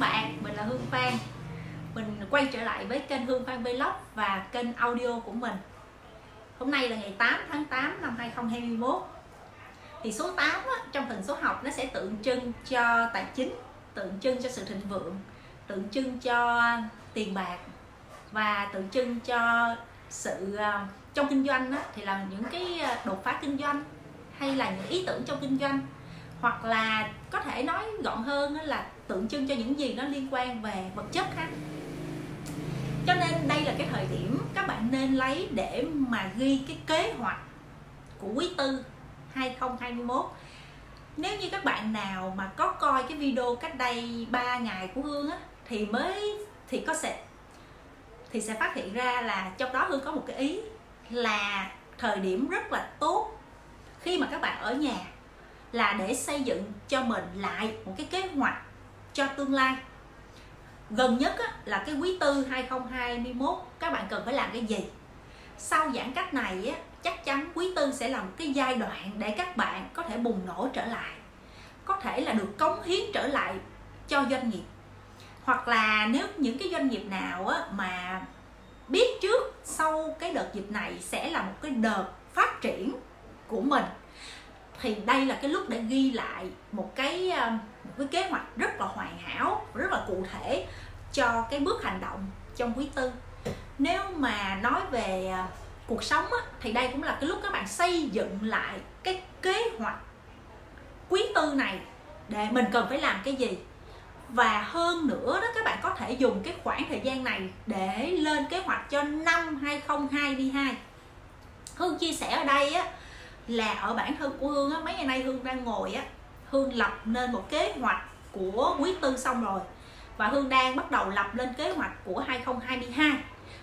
các bạn, mình là Hương Phan. Mình quay trở lại với kênh Hương Phan Vlog và kênh audio của mình. Hôm nay là ngày 8 tháng 8 năm 2021 Thì số 8 á, trong phần số học nó sẽ tượng trưng cho tài chính Tượng trưng cho sự thịnh vượng Tượng trưng cho tiền bạc Và tượng trưng cho sự ờ, trong kinh doanh á, thì là những cái ờ, đột phá kinh doanh hay là những ý tưởng trong kinh doanh. Hoặc là có thể nói gọn hơn là tượng trưng cho những gì nó liên quan về vật chất ha. Cho nên đây là cái thời điểm các bạn nên lấy để mà ghi cái kế hoạch của quý tư 2021 nếu như các bạn nào mà có coi cái video cách đây 3 ngày của Hương á, thì mới, thì có sẽ, thì sẽ phát hiện ra là trong đó Hương có một cái ý là thời điểm rất là tốt khi mà các bạn ở nhà là để xây dựng cho mình lại một cái kế hoạch cho tương lai. Gần nhất á, là cái quý tư 2021 các bạn cần phải làm cái gì? Sau giãn cách này á, chắc chắn quý tư sẽ là một cái giai đoạn để các bạn có thể bùng nổ trở lại có thể là được cống hiến trở lại cho doanh nghiệp. Hoặc là nếu những cái doanh nghiệp nào á, mà biết trước sau cái đợt dịch này sẽ là một cái đợt phát triển của mình thì đây là cái lúc để ghi lại một cái cái kế hoạch rất là hoàn hảo rất là cụ thể cho cái bước hành động trong quý tư. Nếu mà nói về à, cuộc sống á, thì đây cũng là cái lúc các bạn xây dựng lại cái kế hoạch quý tư này để mình cần phải làm cái gì. Và hơn nữa đó các bạn có thể dùng cái khoảng thời gian này để lên kế hoạch cho năm 2022 Hương chia sẻ ở đây á là ở bản thân của Hương á mấy ngày nay Hương đang ngồi á Hương lập nên một kế hoạch của quý tư xong rồi. Và Hương đang bắt đầu lập lên kế hoạch của 2022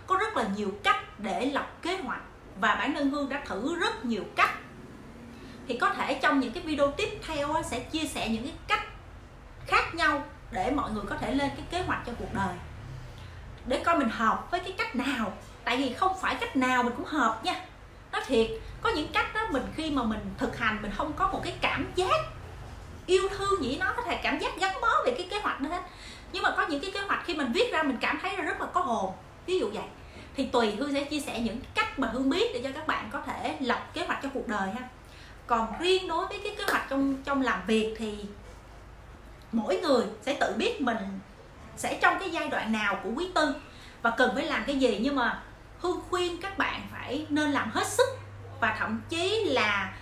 có rất là nhiều cách để lập kế hoạch. Và bản thân Hương đã thử rất nhiều cách. Thì có thể trong những cái video tiếp theo sẽ chia sẻ những cái cách khác nhau để mọi người có thể lên cái kế hoạch cho cuộc đời. Để coi mình hợp với cái cách nào. Tại vì không phải cách nào mình cũng hợp nha. Nói thiệt, có những cách đó mình khi mà mình thực hành, mình không có một cái cảm giác yêu thương gì nó có thể cảm giác gắn bó về cái kế hoạch đó hết. Nhưng mà có những cái kế hoạch khi mình viết ra mình cảm thấy rất là có hồn, ví dụ vậy. Thì tùy hương sẽ chia sẻ những cách mà hương biết để cho các bạn có thể lập kế hoạch cho cuộc đời ha. Còn riêng đối với cái kế hoạch trong trong làm việc thì mỗi người sẽ tự biết mình sẽ trong cái giai đoạn nào của quý tư và cần phải làm cái gì. Nhưng mà hương khuyên các bạn phải nên làm hết sức và thậm chí là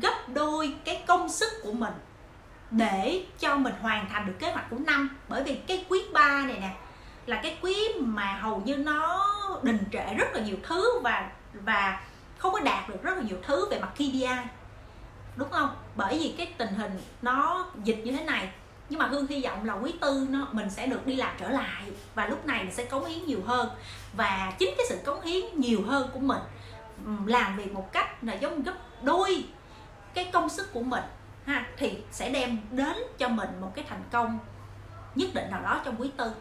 gấp đôi cái công sức của mình để cho mình hoàn thành được kế hoạch của năm. Bởi vì cái quý 3 này nè, là cái quý mà hầu như nó đình trệ rất là nhiều thứ và và không có đạt được rất là nhiều thứ về mặt KPI đúng không? Bởi vì cái tình hình nó dịch như thế này. Nhưng mà hương hy vọng là quý tư nó, mình sẽ được đi làm trở lại và lúc này mình sẽ cống hiến nhiều hơn. Và chính cái sự cống hiến nhiều hơn của mình làm việc một cách là giống gấp đôi cái công sức của mình, ha, thì sẽ đem đến cho mình một cái thành công nhất định nào đó trong quý tư,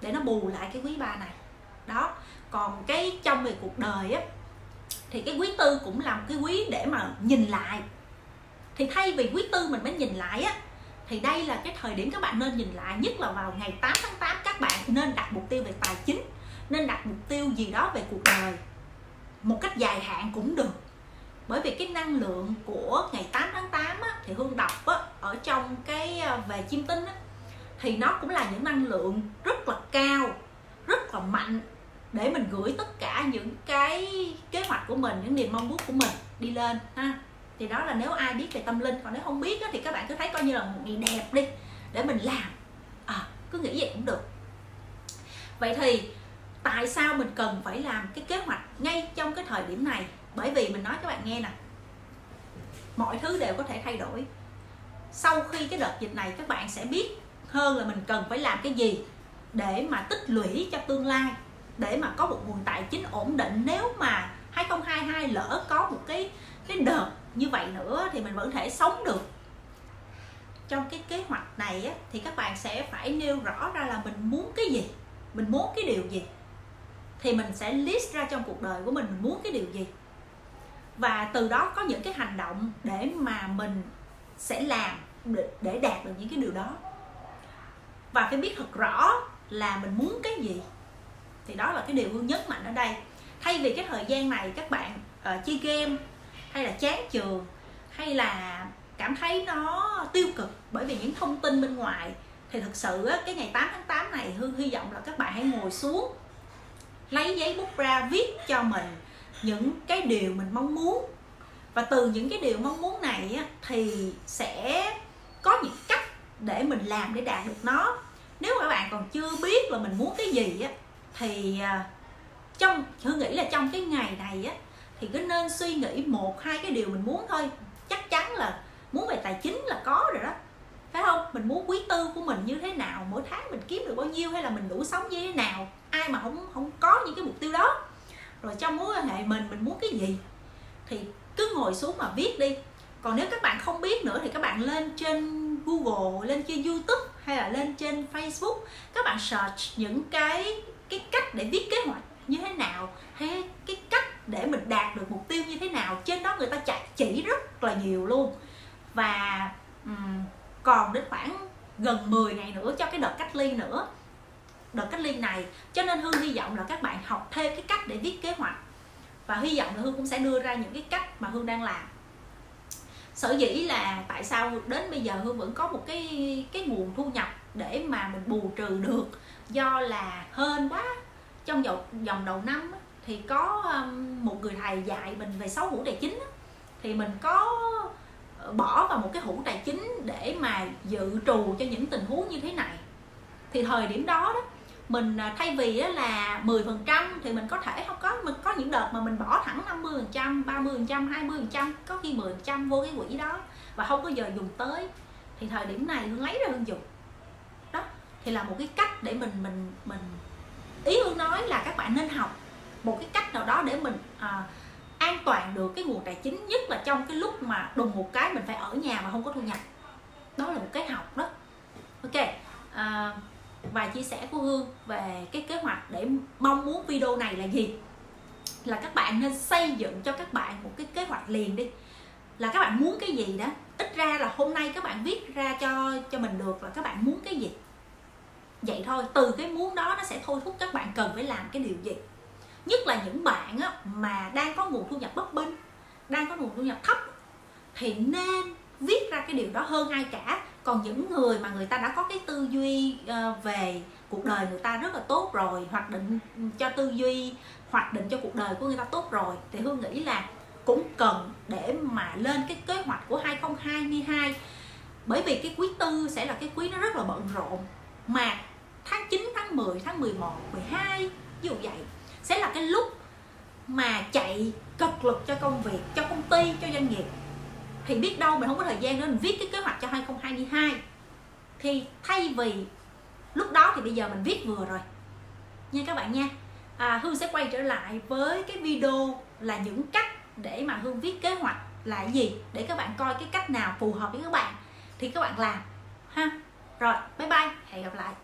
để nó bù lại cái quý ba này. Đó, còn cái trong về cuộc đời á, thì cái quý tư cũng làm cái quý để mà nhìn lại. Thì thay vì quý tư mình mới nhìn lại á, thì đây là cái thời điểm các bạn nên nhìn lại, nhất là vào ngày 8 tháng 8 các bạn nên đặt mục tiêu về tài chính, nên đặt mục tiêu gì đó về cuộc đời một cách dài hạn cũng được bởi vì cái năng lượng của ngày 8 tháng 8 á, thì Hương đọc á, ở trong cái à, về chim tinh á, thì nó cũng là những năng lượng rất là cao rất là mạnh để mình gửi tất cả những cái kế hoạch của mình những niềm mong muốn của mình đi lên ha. Thì đó là nếu ai biết về tâm linh. Còn nếu không biết á, thì các bạn cứ thấy coi như là một ngày đẹp đi để mình làm. À, cứ nghĩ vậy cũng được. Vậy thì tại sao mình cần phải làm cái kế hoạch ngay trong cái thời điểm này? Bởi vì mình nói các bạn nghe nè mọi thứ đều có thể thay đổi. Sau khi cái đợt dịch này các bạn sẽ biết hơn là mình cần phải làm cái gì để mà tích lũy cho tương lai để mà có một nguồn tài chính ổn định. Nếu mà 2022 lỡ có một cái cái đợt như vậy nữa thì mình vẫn thể sống được. Trong cái kế hoạch này á, thì các bạn sẽ phải nêu rõ ra là mình muốn cái gì mình muốn cái điều gì thì mình sẽ list ra trong cuộc đời của mình mình muốn cái điều gì và từ đó có những cái hành động để mà mình sẽ làm để, đạt được những cái điều đó. Và phải biết thật rõ là mình muốn cái gì. Thì đó là cái điều hương nhấn mạnh ở đây. Thay vì cái thời gian này các bạn uh, chơi game hay là chán trường hay là cảm thấy nó tiêu cực bởi vì những thông tin bên ngoài thì thực sự cái ngày 8 tháng 8 này hương hy vọng là các bạn hãy ngồi xuống lấy giấy bút ra viết cho mình những cái điều mình mong muốn. Và từ những cái điều mong muốn này á, thì sẽ có những cách để mình làm để đạt được nó. Nếu các bạn còn chưa biết là mình muốn cái gì á thì à, trong hương nghĩ là trong cái ngày này á thì cứ nên suy nghĩ một hai cái điều mình muốn thôi. Chắc chắn là muốn về tài chính là có rồi đó. Phải không? Mình muốn quý tư của mình như thế nào? Mỗi tháng mình kiếm được bao nhiêu hay là mình đủ sống như thế nào? Ai mà không không có những cái mục tiêu đó rồi trong mối quan hệ mình mình muốn cái gì thì cứ ngồi xuống mà viết đi. Còn nếu các bạn không biết nữa thì các bạn lên trên Google lên trên YouTube hay là lên trên Facebook các bạn search những cái cái cách để viết kế hoạch như thế nào hay cái cách để mình đạt được mục tiêu như thế nào trên đó người ta chạy chỉ rất là nhiều luôn. Và um, còn đến khoảng gần 10 ngày nữa cho cái đợt cách ly nữa đợt cách ly này. Cho nên hương hy vọng là các bạn học thêm cái cách để viết kế hoạch. Và hy vọng là hương cũng sẽ đưa ra những cái cách mà hương đang làm. Sở dĩ là tại sao đến bây giờ hương vẫn có một cái cái nguồn thu nhập để mà mình bù trừ được do là hên quá. Trong vòng, vòng đầu năm thì có um, một người thầy dạy mình về sáu hũ tài chính thì mình có ờ, bỏ vào một cái hũ tài chính để mà dự trù cho những tình huống như thế này. Thì thời điểm đó đó mình à, thay vì là 10% thì mình có thể không có mình có những đợt mà mình bỏ thẳng 50% 30% 20% có khi 10% vô cái quỹ đó và không có giờ dùng tới. Thì thời điểm này hương lấy ra hương dùng. Đó thì là một cái cách để mình mình mình ý hương nói là các bạn nên học một cái cách nào đó để mình à, an toàn được cái nguồn tài chính nhất là trong cái lúc mà đùng một cái mình phải ở nhà mà không có thu nhập đó là một cái học đó ok à, và chia sẻ của hương về cái kế hoạch để mong muốn video này là gì? Là các bạn nên xây dựng cho các bạn một cái kế hoạch liền đi. Là các bạn muốn cái gì đó ít ra là hôm nay các bạn viết ra cho cho mình được là các bạn muốn cái gì. Vậy thôi từ cái muốn đó nó sẽ thôi thúc các bạn cần phải làm cái điều gì. Nhất là những bạn á, mà đang có nguồn thu nhập bất bênh đang có nguồn thu nhập thấp thì nên viết ra cái điều đó hơn ai cả. Còn những người mà người ta đã có cái tư duy ờ, về cuộc đời người ta rất là tốt rồi hoạch định cho tư duy hoạch định cho cuộc đời của người ta tốt rồi thì hương nghĩ là cũng cần để mà lên cái kế hoạch của 2022 bởi vì cái quý tư sẽ là cái quý nó rất là bận rộn. Mà tháng 9, tháng 10, tháng 11, 12 ví dụ vậy sẽ là cái lúc mà chạy cực lực cho công việc, cho công ty, cho doanh nghiệp thì biết đâu mình không có thời gian nữa mình viết cái kế hoạch cho 2022 thì thay vì lúc đó thì bây giờ mình viết vừa rồi. Nha các bạn nha. À, Hương sẽ quay trở lại với cái video là những cách để mà Hương viết kế hoạch là gì để các bạn coi cái cách nào phù hợp với các bạn. Thì các bạn làm ha. Rồi bye bye hẹn gặp lại.